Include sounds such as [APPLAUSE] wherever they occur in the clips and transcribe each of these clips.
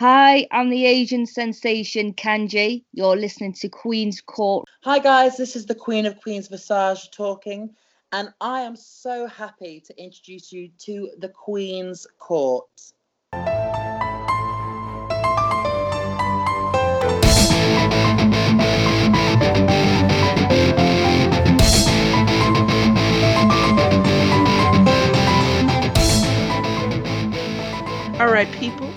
Hi, I'm the Asian sensation Kanji. You're listening to Queen's Court. Hi, guys, this is the Queen of Queens Visage talking, and I am so happy to introduce you to the Queen's Court. All right, people,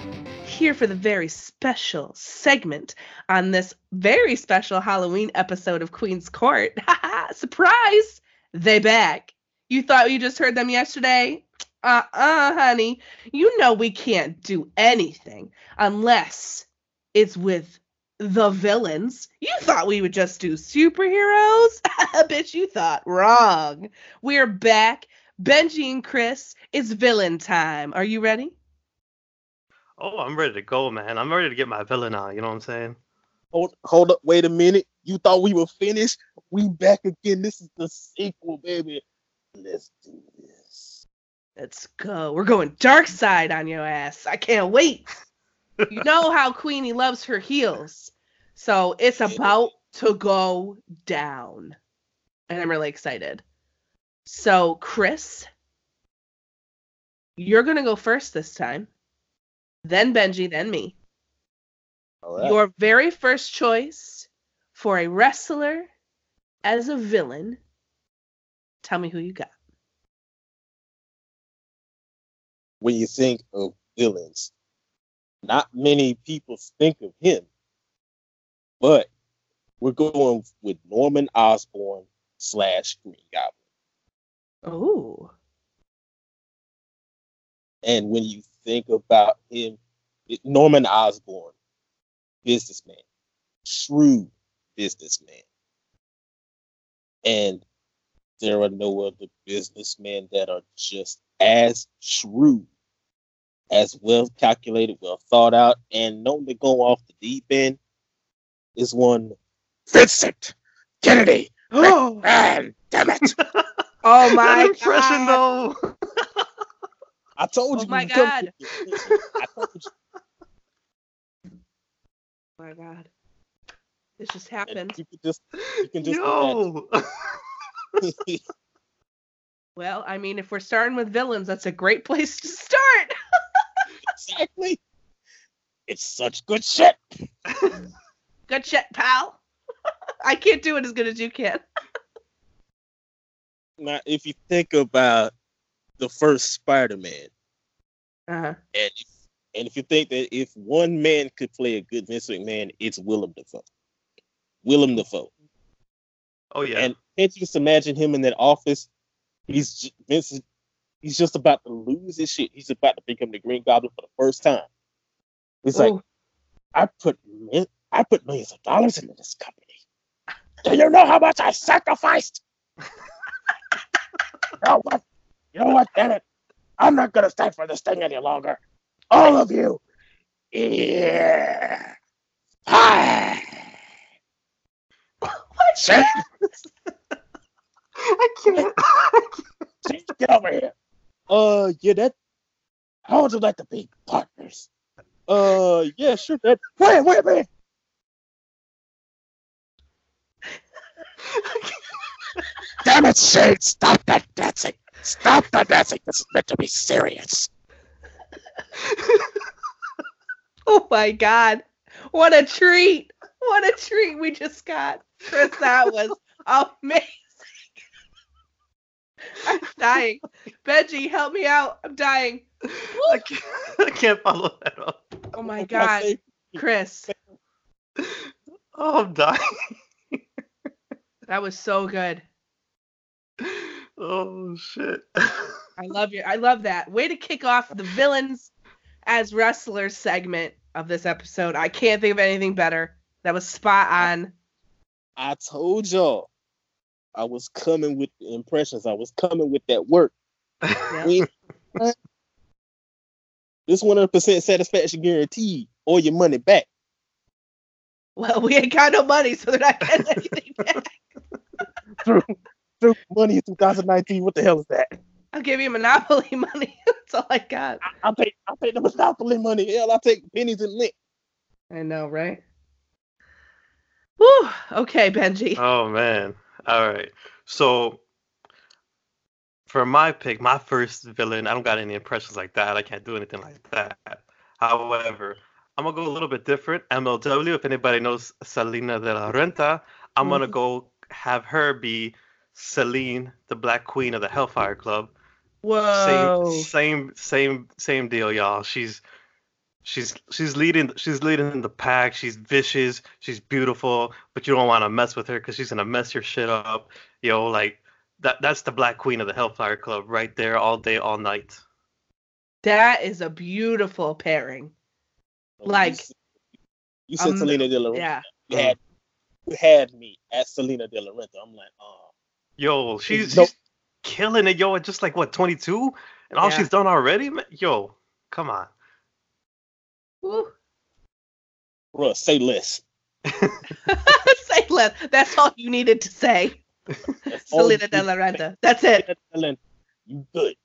here for the very special segment on this very special Halloween episode of Queen's Court. [LAUGHS] Surprise! They back. You thought you just heard them yesterday? Uh-uh, honey. You know we can't do anything unless it's with the villains. You thought we would just do superheroes? [LAUGHS] Bitch, you thought wrong. We're back. Benji and Chris, it's villain time. Are you ready? Oh, I'm ready to go, man. I'm ready to get my villain on. You know what I'm saying? Hold, hold up, wait a minute. You thought we were finished? We back again. This is the sequel, baby. Let's do this. Let's go. We're going dark side on your ass. I can't wait. you know [LAUGHS] how Queenie loves her heels. So it's about to go down. And I'm really excited. So, Chris, you're going to go first this time. Then Benji, then me. Right. Your very first choice for a wrestler as a villain. Tell me who you got. when you think of villains, not many people think of him, but we're going with Norman Osborn slash Green Goblin. Oh. And when you think about him, Norman Osborn, businessman, shrewd businessman. And there are no other businessmen that are just as shrewd, as well calculated, well thought out, and known to go off the deep end is one Vincent Kennedy. Oh, Man, damn it! [LAUGHS] oh my that impression, god. though. I told Oh you. my we God. I told you. Oh [LAUGHS] my god. This just happened. You can just, you can just no. [LAUGHS] Well, I mean, if we're starting with villains, that's a great place to start. exactly. It's such good shit. [LAUGHS] Good shit, pal. I can't do it as good as you can. Now, if you think about the first Spider-Man, Uh-huh. and if, and if you think that if one man could play a good Vince McMahon, it's Willem Dafoe. Willem Dafoe. Oh yeah. And can't you just imagine him in that office? He's Vince. He's just about to lose his shit. He's about to become the Green Goblin for the first time. It's like I put I put millions of dollars into this company. Do you know how much I sacrificed? [LAUGHS] you know what? You know what? Damn it! I'm not gonna stand for this thing any longer. All of you. Yeah. Hi. what? [LAUGHS] Shane, I can't. Shane, [LAUGHS] get over here. Uh, yeah, that. How would you like to be partners? Uh, yeah, sure. That. Wait, wait a minute. [LAUGHS] Damn it, Shane! Stop that dancing! Stop the dancing! This is meant to be serious. [LAUGHS] Oh my god. What a treat. What a treat we just got. Chris, that was [LAUGHS] amazing. I'm dying. Benji, help me out. I'm dying. I can't, I can't follow that up. Oh my god. Chris, Oh, I'm dying. that was so good. [LAUGHS] Oh shit. I love you. I love that. Way to kick off the villains as wrestlers segment of this episode. I can't think of anything better. That was spot on. I told y'all I was coming with the impressions. I was coming with that work. We- this 100% satisfaction guarantee or your money back. Well, we ain't got no money, so they're not getting anything back. [LAUGHS] Through, through money in 2019. What the hell is that? I'll give you Monopoly [LAUGHS] money. That's all I got. I'll pay I'll take the monopoly money. Hell, I'll take pennies and lint. I know, right? Whew. Okay, Benji. Oh man. All right. So for my pick, my first villain, I don't got any impressions like that. I can't do anything like that. However, I'm gonna go a little bit different. MLW. If anybody knows Salina de la Renta, I'm gonna Mhm. go have her be Selene, the Black Queen of the Hellfire Club. Whoa. Same, same, same, same deal, y'all. She's she's she's leading she's leading the pack. She's vicious. She's beautiful, but you don't want to mess with her because she's gonna mess your shit up. Yo, like that. That's the Black Queen of the Hellfire Club right there, all day, all night. That is a beautiful pairing. Like, you said, you said um, Salina de la Renta. Yeah. You had you had me at Salina de la Renta. I'm like, oh, Yo, she's, Nope. she's killing it, yo. At just like what 22, and all Yeah. she's done already. Yo, come on. Woo. bro, say less. [LAUGHS] [LAUGHS] say less. That's all you needed to say. That's [LAUGHS] all Salina you de la Renta. That's it. You good?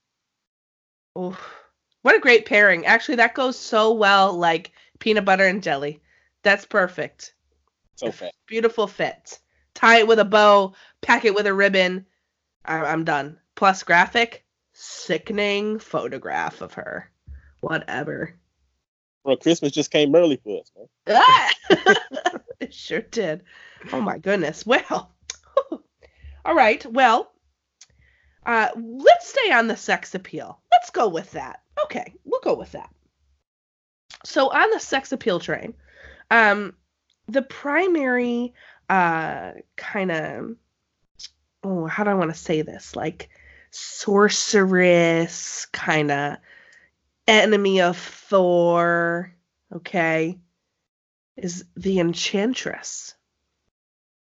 Oof. What a great pairing. Actually, that goes so well like peanut butter and jelly. That's perfect. So fast. Beautiful fit. Tie it with a bow, pack it with a ribbon. I- I'm done. Plus graphic, sickening photograph of her. Whatever. Bro, Christmas just came early for us, man. Ah! [LAUGHS] it sure did. Oh my goodness. Well, [LAUGHS] all right. Well, uh, let's stay on the sex appeal. Let's go with that. Okay, we'll go with that. So on the sex appeal train, um, the primary uh kind of oh, how do I want to say this? Like sorceress kind of enemy of Thor, okay, is the Enchantress.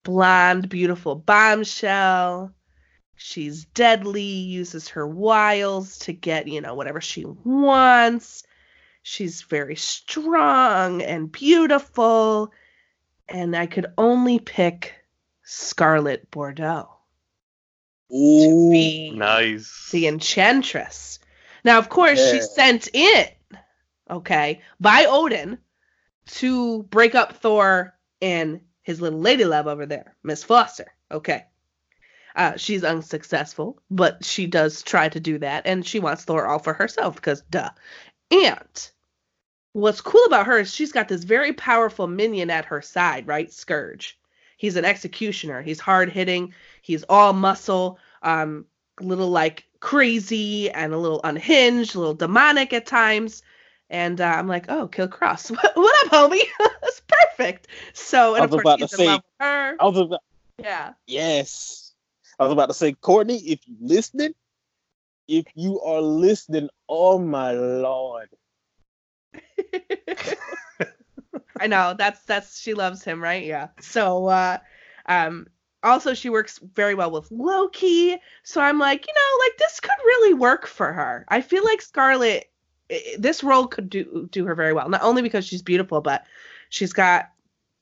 Blonde, beautiful bombshell. She's deadly, uses her wiles to get, you know, whatever she wants. She's very strong and beautiful. And I could only pick Scarlett Bordeaux Ooh, be Nice. the Enchantress. Now, of course, Yeah. she's sent in, okay, by Odin to break up Thor and his little lady love over there, Miss Foster. Okay. Uh, she's unsuccessful, but she does try to do that, and she wants Thor all for herself because, duh. And what's cool about her is she's got this very powerful minion at her side, right? Scourge. He's an executioner. He's hard hitting. He's all muscle. Um, a little like crazy and a little unhinged, a little demonic at times. And uh, I'm like, oh, Kill Cross. [LAUGHS] What, what up, homie? [LAUGHS] That's perfect. So, and of course, about he's in say- love with her. I was about, Yeah. yes. I was about to say, Courtney, if you listening, if you are listening, oh my lord. [LAUGHS] I know that's that's she loves him, right? Yeah. So uh um also she works very well with Loki. So I'm like, you know, like this could really work for her. I feel like Scarlett this role could do do her very well. Not only because she's beautiful, but she's got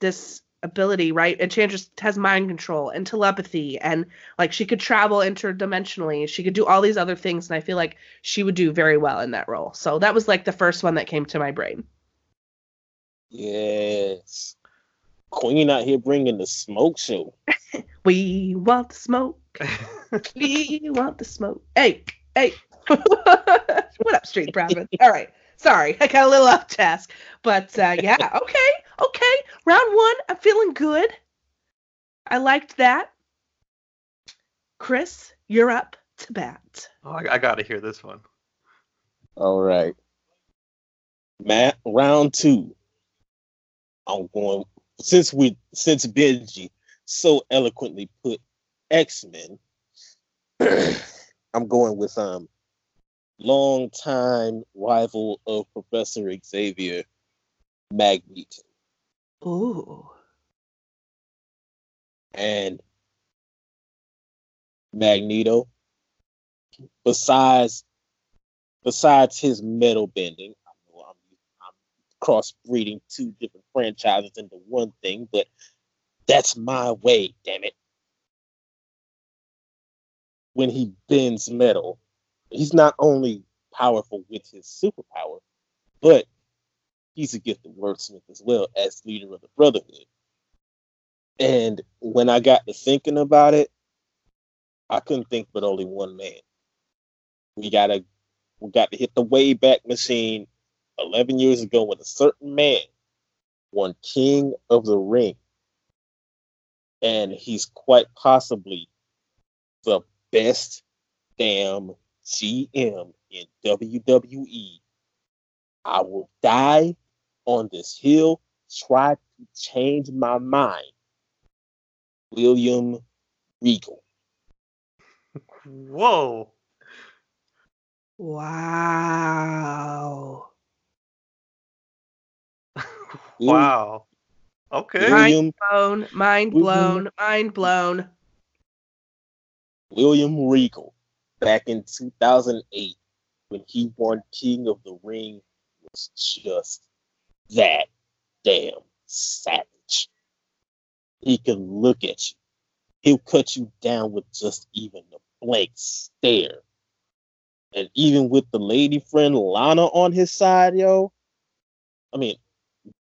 this ability, right? Enchantress has mind control and telepathy and like she could travel interdimensionally. She could do all these other things and I feel like she would do very well in that role. So that was like the first one that came to my brain. Yes. Queen out here bringing the smoke show. [LAUGHS] We want the smoke. [LAUGHS] we want the smoke. Hey, hey. [LAUGHS] what up, Street Profits? All right. Sorry, I got a little off task. But uh, yeah, okay, okay. Round one, I'm feeling good. I liked that. Chris, you're up to bat. Oh, I, I gotta hear this one. All right. Matt, round two. I'm going since we since Benji so eloquently put X-Men. [CLEARS THROAT] I'm going with um longtime rival of Professor Xavier, Magneto. Ooh. And Magneto, besides besides his metal bending, I know I'm, I'm crossbreeding two different franchises into one thing, but that's my way, damn it. When he bends metal, he's not only powerful with his superpower, but he's a gifted wordsmith as well as leader of the Brotherhood. And when I got to thinking about it, I couldn't think but only one man. We gotta we got to hit the Wayback Machine 11 years ago when a certain man won King of the Ring. And he's quite possibly the best damn GM in WWE. I will die on this hill, try to change my mind. William Regal. Whoa. Wow. Wow. Okay. William, Mind blown. Mind blown. Mind blown. William Regal back in 2008 when he won King of the Ring was just that damn savage. He can look at you. He'll cut you down with just even a blank stare. And even with the lady friend Lana on his side, yo. I mean,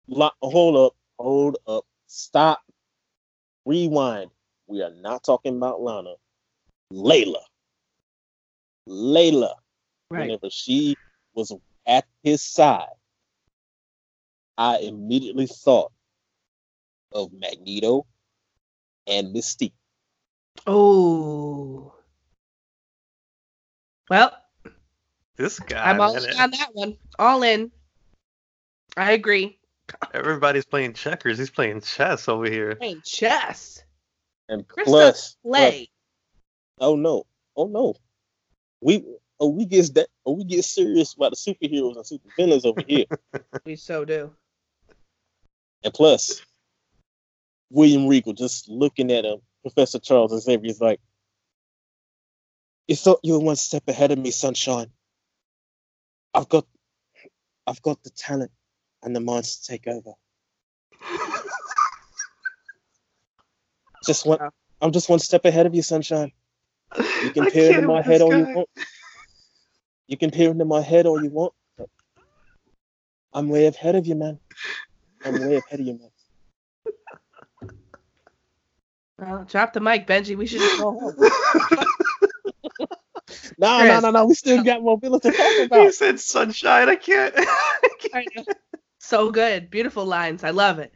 hold up, hold up, stop, rewind. We are not talking about Lana. Layla. Layla. Right. Whenever she was at his side, I immediately thought of Magneto and Mystique. Oh. Well, This guy. I'm all man, in on that one. All in. I agree. Everybody's playing checkers. He's playing chess over here. Playing chess. And Chris plus, play. plus- oh no, oh no, we oh we get that oh we get serious about the superheroes and supervillains over here. [LAUGHS] We so do. And plus, William Regal just looking at him, Professor Charles Xavier is like, "You thought you were one step ahead of me, sunshine. I've got, I've got the talent and the minds to take over. Just one, I'm just one step ahead of you, sunshine. You can peer into my head all you want. You can peer into my head all you want. I'm way ahead of you, man. I'm way ahead of you, man. [LAUGHS] Well, drop the mic, Benji. We should just go home. No, Chris. no, no, no. We still got more Billy to talk He about. said sunshine. [LAUGHS] I can't. I know. so good. Beautiful lines. I love it.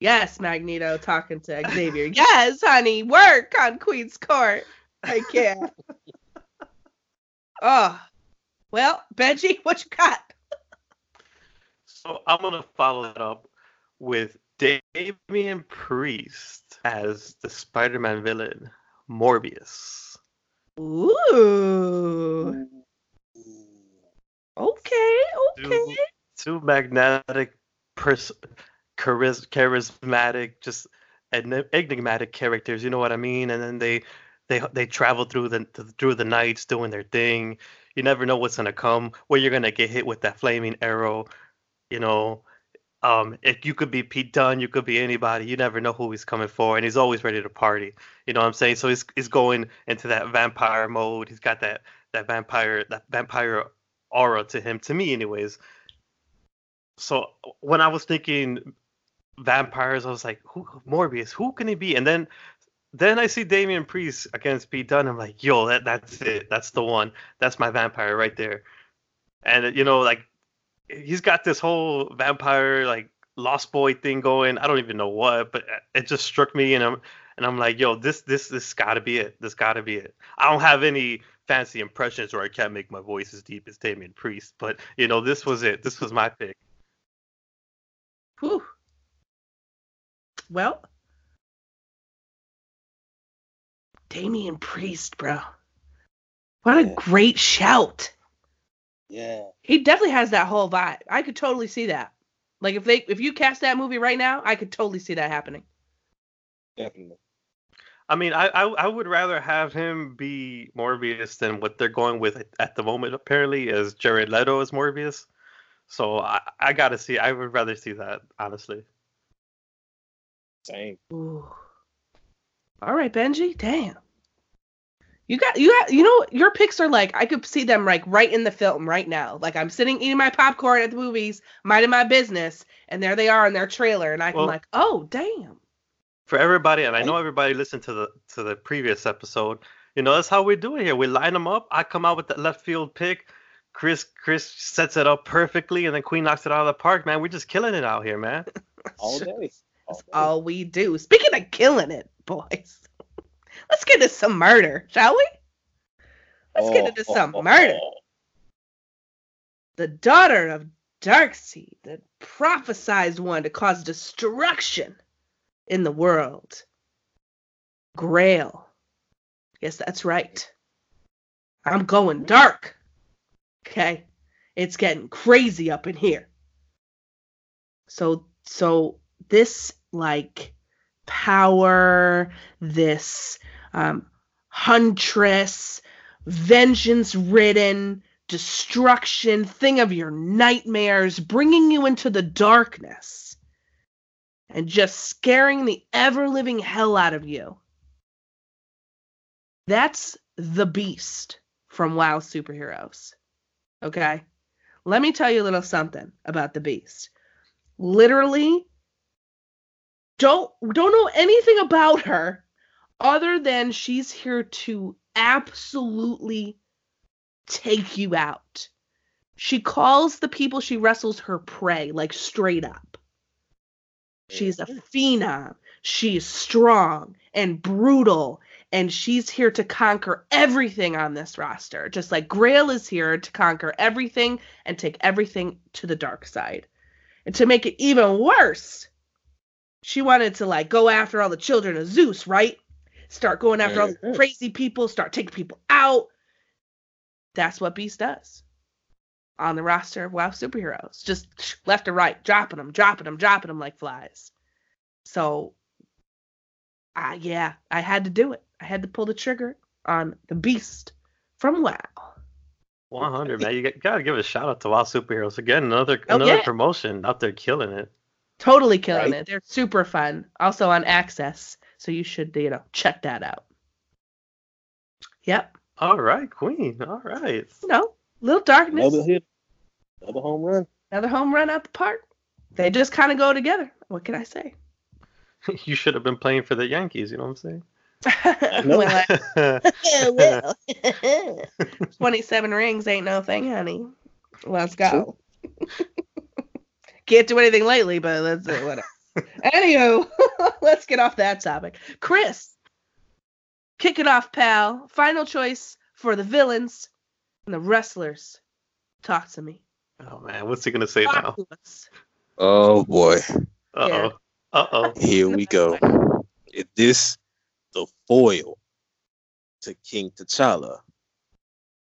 Yes, Magneto talking to Xavier. [LAUGHS] Yes, honey. Work on Queen's Court. I can't. oh. Well, Benji, what you got? So I'm gonna follow that up with Damian Priest as the Spider-Man villain, Morbius. Ooh. Okay, okay. Two, two magnetic, pers- charis- charismatic, just enigmatic characters. You know what I mean? And then they they they travel through the through the nights doing their thing. You never know what's gonna come. Where you're gonna get hit with that flaming arrow. You know, um, if you could be Pete Dunne, you could be anybody. You never know who he's coming for, and he's always ready to party. You know what I'm saying? So he's he's going into that vampire mode. He's got that that vampire that vampire aura to him. To me, anyways. So when I was thinking vampires, I was like, who Morbius? Who can he be? And then then I see Damian Priest against Pete Dunne. I'm like, yo, that that's it. That's the one. That's my vampire right there. And you know, like he's got this whole vampire like lost boy thing going. I don't even know what, but it just struck me, and I'm and I'm like, yo, this this this got to be it. This got to be it. I don't have any fancy impressions, or I can't make my voice as deep as Damian Priest, but you know, this was it. This was my pick. Whew. Well, Damian Priest, bro. What a great shout. Yeah. He definitely has that whole vibe. I could totally see that. Like if they if you cast that movie right now, I could totally see that happening. Definitely. I mean, I, I I would rather have him be Morbius than what they're going with at the moment. Apparently, as Jared Leto as Morbius. So I I gotta see. I would rather see that honestly. Same. Ooh. All right, Benji. Damn. You got you got you know your picks are like I could see them like right in the film right now. Like I'm sitting eating my popcorn at the movies, minding my business, and there they are in their trailer, and I can Well- like, oh damn. For everybody, and I know everybody listened to the to the previous episode. You know, that's how we do it here. We line them up. I come out with the left field pick. Chris Chris sets it up perfectly, and then Queen knocks it out of the park. Man, we're just killing it out here, man. All day. [LAUGHS] All That's day. all we do. Speaking of killing it, boys, let's get into some murder, shall we? Let's get Oh, into oh, some oh, murder. oh. The daughter of Darkseid, the prophesized one to cause destruction in the world. Grail. Yes, that's right. I'm going dark. Okay. It's getting crazy up in here. So so this like power, this um huntress, vengeance ridden, destruction, thing of your nightmares, bringing you into the darkness and just scaring the ever living hell out of you. That's the beast from WoW Superheroes. Okay? Let me tell you a little something about the beast. Literally don't don't know anything about her other than she's here to absolutely take you out. She calls the people she wrestles her prey, like straight up. She's a mm-hmm. phenom. She's strong and brutal, and she's here to conquer everything on this roster. Just like Grail is here to conquer everything and take everything to the dark side. And to make it even worse, she wanted to like go after all the children of Zeus, right? Start going after all the crazy people, start taking people out. That's what Beast does on the roster of WoW superheroes. Just left to right, dropping them, dropping them, dropping them like flies. So, uh, yeah, I had to do it. I had to pull the trigger on the Beast from WoW. 100, man. You got, gotta give a shout out to WoW Superheroes again. Another Oh, another yeah. promotion out there killing it. Totally killing Right. it. They're super fun. Also on AXS, so you should you know check that out. Yep. All right, Queen. All right. You know, little darkness. Another hit. Another home run. Another home run out the park. They just kind of go together. What can I say? [LAUGHS] you should have been playing for the Yankees. You know what I'm know. [LAUGHS] well, I- [LAUGHS] saying? well. 27 rings ain't no thing, honey. Let's go. Can't do anything lately, but let's do whatever. [LAUGHS] Anywho, [LAUGHS] let's get off that topic. Chris, kick it off, pal. Final choice for the villains and the wrestlers. Talk to me. oh man, what's he gonna say now? Talk to us. Oh boy. Uh oh. Uh oh. Here we go. Is this the foil to King T'Challa,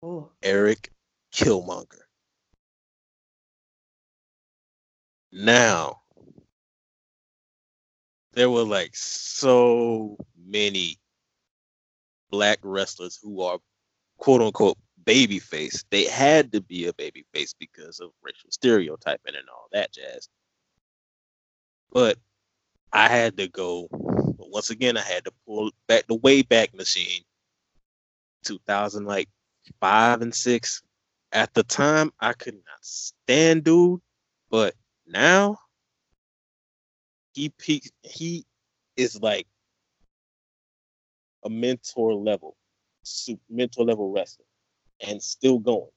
Oh, Eric Killmonger? Now, there were like so many black wrestlers who are quote unquote babyface. They had to be a babyface because of racial stereotyping and all that jazz. But I had to go. Once again, I had to pull back the way back machine. 2000, like five and six. At the time, I could not stand dude, but now he peaks. He is like a mentor level, su- mentor level wrestler, and still going.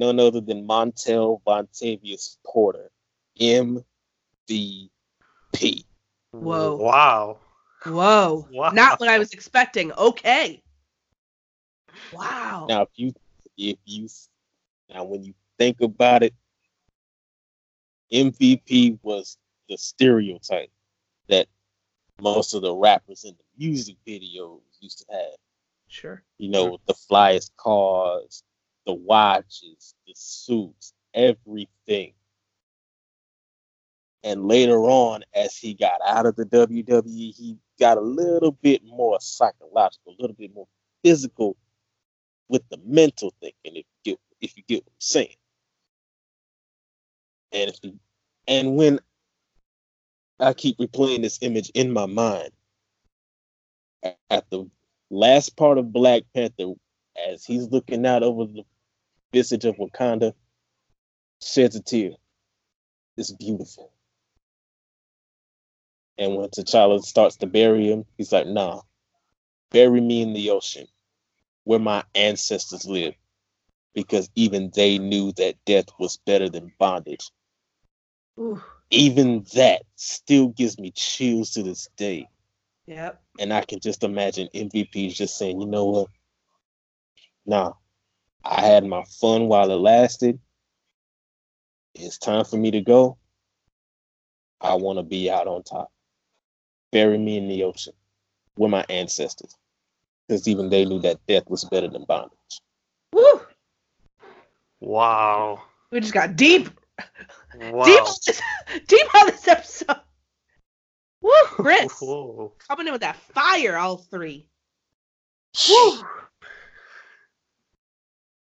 none other than Montel Vontavious Porter, MVP. Whoa. Wow. Whoa. [LAUGHS] Wow. Not what I was expecting. Okay. Wow. Now, if you, if you, now when you think about it, MVP was the stereotype that most of the rappers in the music videos used to have. Sure. You know, the flyest cars, the watches, the suits, everything. And later on, as he got out of the WWE, he got a little bit more psychological, a little bit more physical with the mental thinking, if you get if you get what I'm saying. And and when I keep replaying this image in my mind, at the last part of Black Panther, as he's looking out over the visage of Wakanda, sheds a tear. It's beautiful. And when T'Challa starts to bury him, he's like, nah, bury me in the ocean where my ancestors lived. Because even they knew that death was better than bondage. Ooh. Even that still gives me chills to this day. Yep. And I can just imagine MVP just saying, you know what? Nah, I had my fun while it lasted. It's time for me to go. I want to be out on top. Bury me in the ocean with my ancestors. Because even they knew that death was better than bondage. Woo. Wow. We just got deep. Wow. Deep on this, [LAUGHS] deep on this episode. Woo, Chris. Whoa. Coming in with that fire, all three. Woo.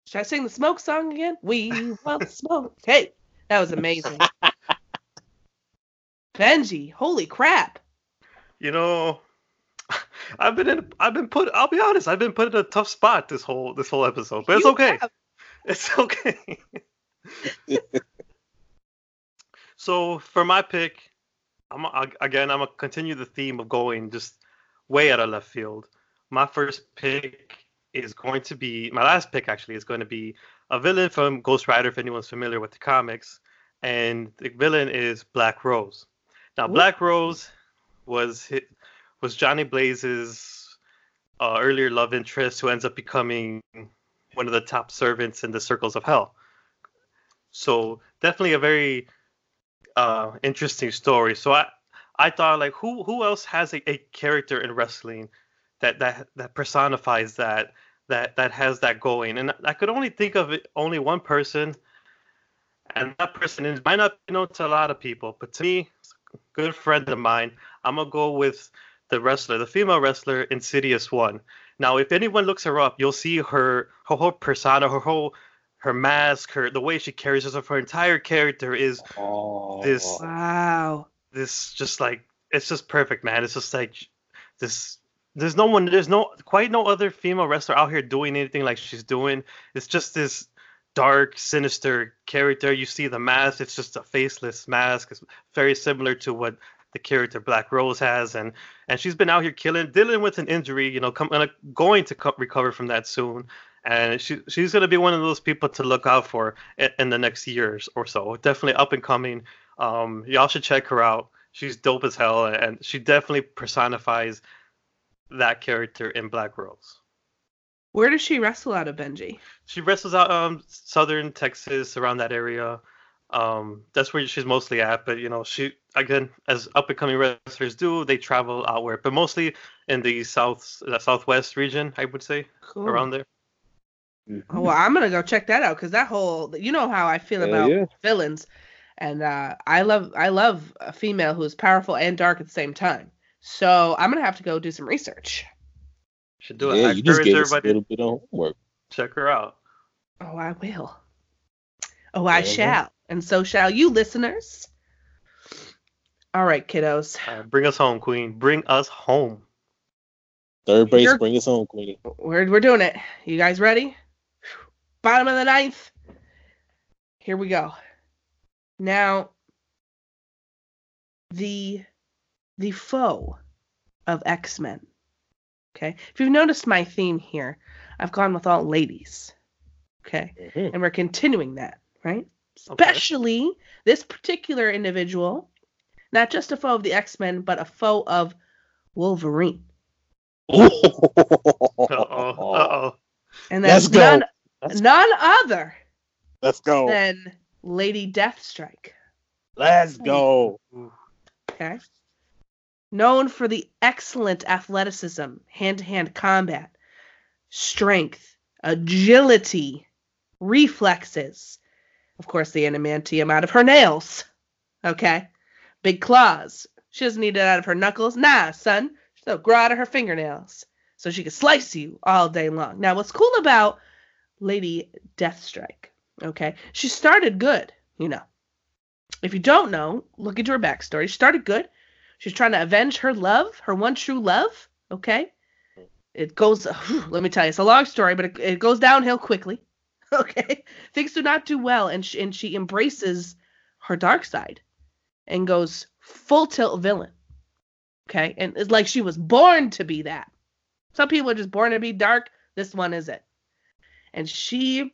Should I sing the smoke song again? We [LAUGHS] want smoke. Hey, that was amazing. [LAUGHS] Benji, holy crap. You know, I've been in. I've been put. I'll be honest. I've been put in a tough spot this whole this whole episode, but it's okay. have- It's okay. So for my pick, I'm I, again. I'm gonna continue the theme of going just way out of left field. My first pick is going to be my last pick. Actually, is going to be a villain from Ghost Rider. If anyone's familiar with the comics, and the villain is Black Rose. Now, Ooh. Black Rose was was Johnny Blaze's uh, earlier love interest, who ends up becoming one of the top servants in the circles of hell. So definitely a very uh, interesting story. So I I thought like who who else has a, a character in wrestling that that that personifies that that that has that going, and I could only think of it only one person, and that person is, might not be known to a lot of people, but to me, good friend of mine. I'm gonna go with the wrestler, the female wrestler, Insidious One. Now, if anyone looks her up, you'll see her her whole persona, her whole her mask, her the way she carries herself, her entire character is Oh, This- Wow. this just like it's just perfect, man. It's just like this. There's no one. There's no quite no other female wrestler out here doing anything like she's doing. It's just this dark, sinister character. You see the mask. It's just a faceless mask. It's very similar to what the character Black Rose has, and and she's been out here killing, dealing with an injury. You know, coming gonna- going to co- recover from that soon. And she she's gonna be one of those people to look out for in, in the next years or so. Definitely up and coming. Um, y'all should check her out. She's dope as hell, and she definitely personifies that character in Black Rose. Where does she wrestle out of Benji? She wrestles out um southern Texas around that area. Um, that's where she's mostly at. But you know, she again, as up and coming wrestlers do, they travel outward, but mostly in the south, the southwest region, I would say, Cool. around there. Oh, well, I'm gonna go check that out because that whole you know how I feel Hell about yeah. villains, and uh, I love I love a female who's powerful and dark at the same time. So I'm gonna have to go do some research. Should do it. yeah, I you just gave us a little bit of homework. check her out. Oh, I will. Oh, I There you go. shall, and so shall you, listeners. All right, kiddos. Uh, bring us home, Queen. Bring us home. Third base, You're- bring us home, Queen. We're we're doing it. You guys ready? Bottom of the ninth. Here we go. Now, the the foe of X Men. Okay, if you've noticed my theme here, I've gone with all ladies. Okay. Mhm. And we're continuing that, right? Okay. Especially this particular individual, not just a foe of the X Men, but a foe of Wolverine. [LAUGHS] Uh-oh. Uh-oh. And Let's that's go. none, Let's- none other Let's go. than Lady Deathstrike. Let's go. Okay. Known for the excellent athleticism, hand to hand combat, strength, agility, reflexes. Of course, the adamantium out of her nails. Okay. Big claws. She doesn't need it out of her knuckles. Nah, son. She'll grow out of her fingernails. So she can slice you all day long. Now, what's cool about Lady Deathstrike, okay? She started good, you know. If you don't know, look into her backstory. She started good. She's trying to avenge her love, her one true love. Okay. It goes, [SIGHS] let me tell you, it's a long story, but it, it goes downhill quickly. [LAUGHS] Okay. Things do not do well, and she, and she embraces her dark side and goes full tilt villain. Okay. And it's like she was born to be that. Some people are just born to be dark. This one isn't. And she,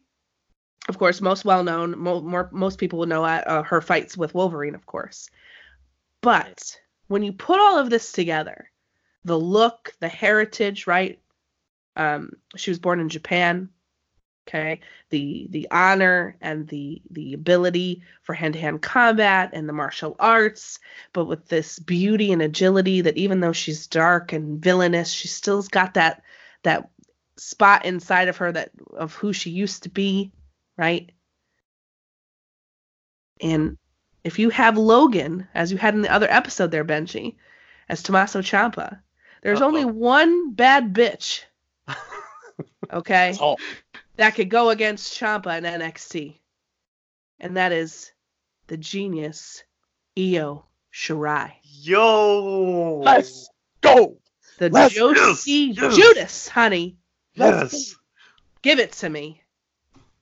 of course, most well known, mo- more, most people will know uh, her fights with Wolverine, of course. But when you put all of this together, the look, the heritage, right? Um, she was born in Japan. Okay, the the honor and the the ability for hand to hand combat and the martial arts, but with this beauty and agility that even though she's dark and villainous, she still's got that that spot inside of her that of who she used to be, right? And if you have Logan, as you had in the other episode there, Benji, as Tommaso Ciampa, there's only Uh-oh. one bad bitch, [LAUGHS] okay, that could go against Ciampa in NXT, and that is the genius Io Shirai, Yo. Let's go. the Let's- Josie yes, yes. Judas, honey. Yes. Give it to me.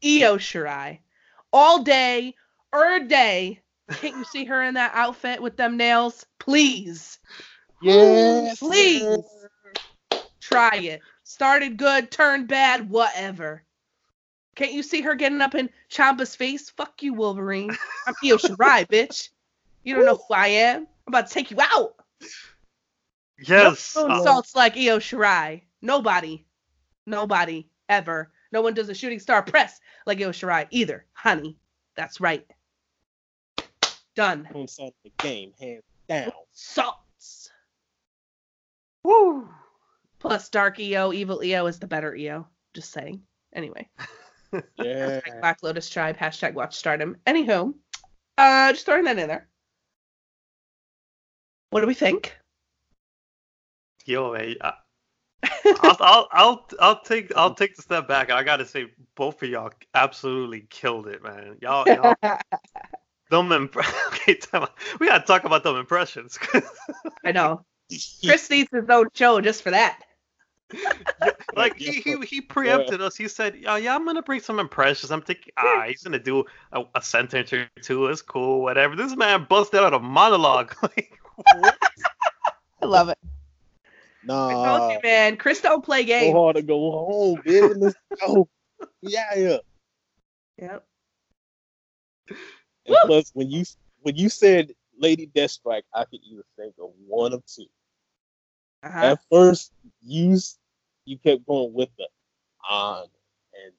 Io Shirai. All day, er day. Can't you see her in that outfit with them nails? Please. Yes. Please. Try it. Started good, turned bad, whatever. Can't you see her getting up in Ciampa's face? Fuck you, Wolverine. I'm Io Shirai, [LAUGHS] bitch. You don't know who I am. I'm about to take you out. Yes. No insults like Io Shirai. Nobody. Nobody. Ever. No one does a shooting star press like Io Shirai either. Honey. That's right. Done. Inside the game, hands down. Salts. woo. Plus Dark Io, Evil Io is the better Io. Just saying. Anyway. [LAUGHS] Yeah. Hashtag Black Lotus Tribe. Hashtag watch stardom. Anywho. Uh just throwing that in there. What do we think? Yo, man. I, I'll, [LAUGHS] I'll, I'll, I'll take, I'll take the step back. I gotta say, both of y'all absolutely killed it, man. Y'all, y'all, [LAUGHS] them imp- [LAUGHS] okay, time we gotta talk about them impressions. I know. Chris needs his own show just for that. like he, he, he preempted us. He said, "Yeah, yeah, I'm gonna bring some impressions." I'm thinking, ah, he's gonna do a, a sentence or two. It's cool, whatever. This man busted out a monologue. like, what? I love it. I Nah. told you, man. Chris don't play Go games. hard to go home, baby. Let's go. Yeah, yeah. Yep. And plus, when you when you said Lady Deathstrike, I could either think of one of two. Uh-huh. At first, you you kept going with the on and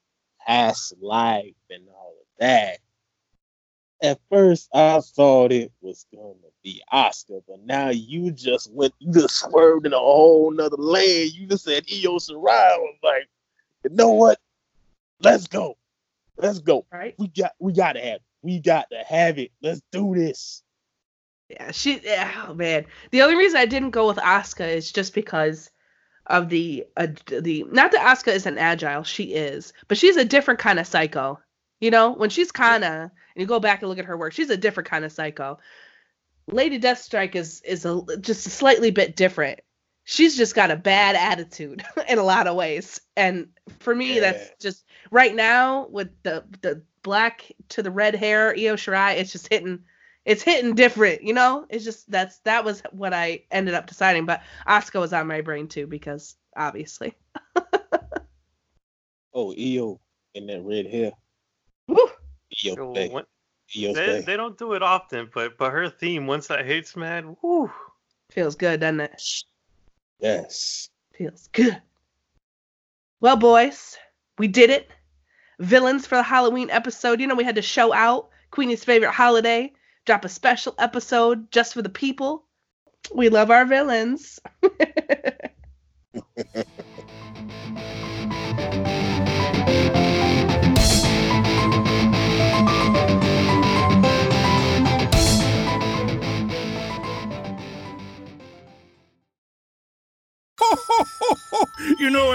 past life and all of that. At first, I thought it was gonna be Asuka, but now you just went, you just swerved in a whole nother lane. You just said Io Shirai. I was like, you know what? Let's go, let's go. Right? We got, we got to have, it. we got to have it. Let's do this. Yeah, she. Oh man, the only reason I didn't go with Asuka is just because of the uh, the not that Asuka isn't agile, she is, but she's a different kind of psycho. You know, when she's Kana, and you go back and look at her work, she's a different kind of psycho. Lady Deathstrike is is a just a slightly bit different. She's just got a bad attitude [LAUGHS] in a lot of ways, and for me, that's just right now with the the black to the red hair, Io Shirai, it's just hitting it's hitting different, you know? It's just that's that was what I ended up deciding. But Asuka was on my brain too, because obviously. [LAUGHS] Oh, Io in that red hair. Woo. Yo, Yo, thing. when- Yo, they, they don't do it often, but but her theme, once that hates mad, whoo. Feels good, doesn't it? Yes. Feels good. Well, boys, we did it. Villains for the Halloween episode. You know, we had to show out Queenie's favorite holiday, drop a special episode just for the people. We love our villains. [LAUGHS]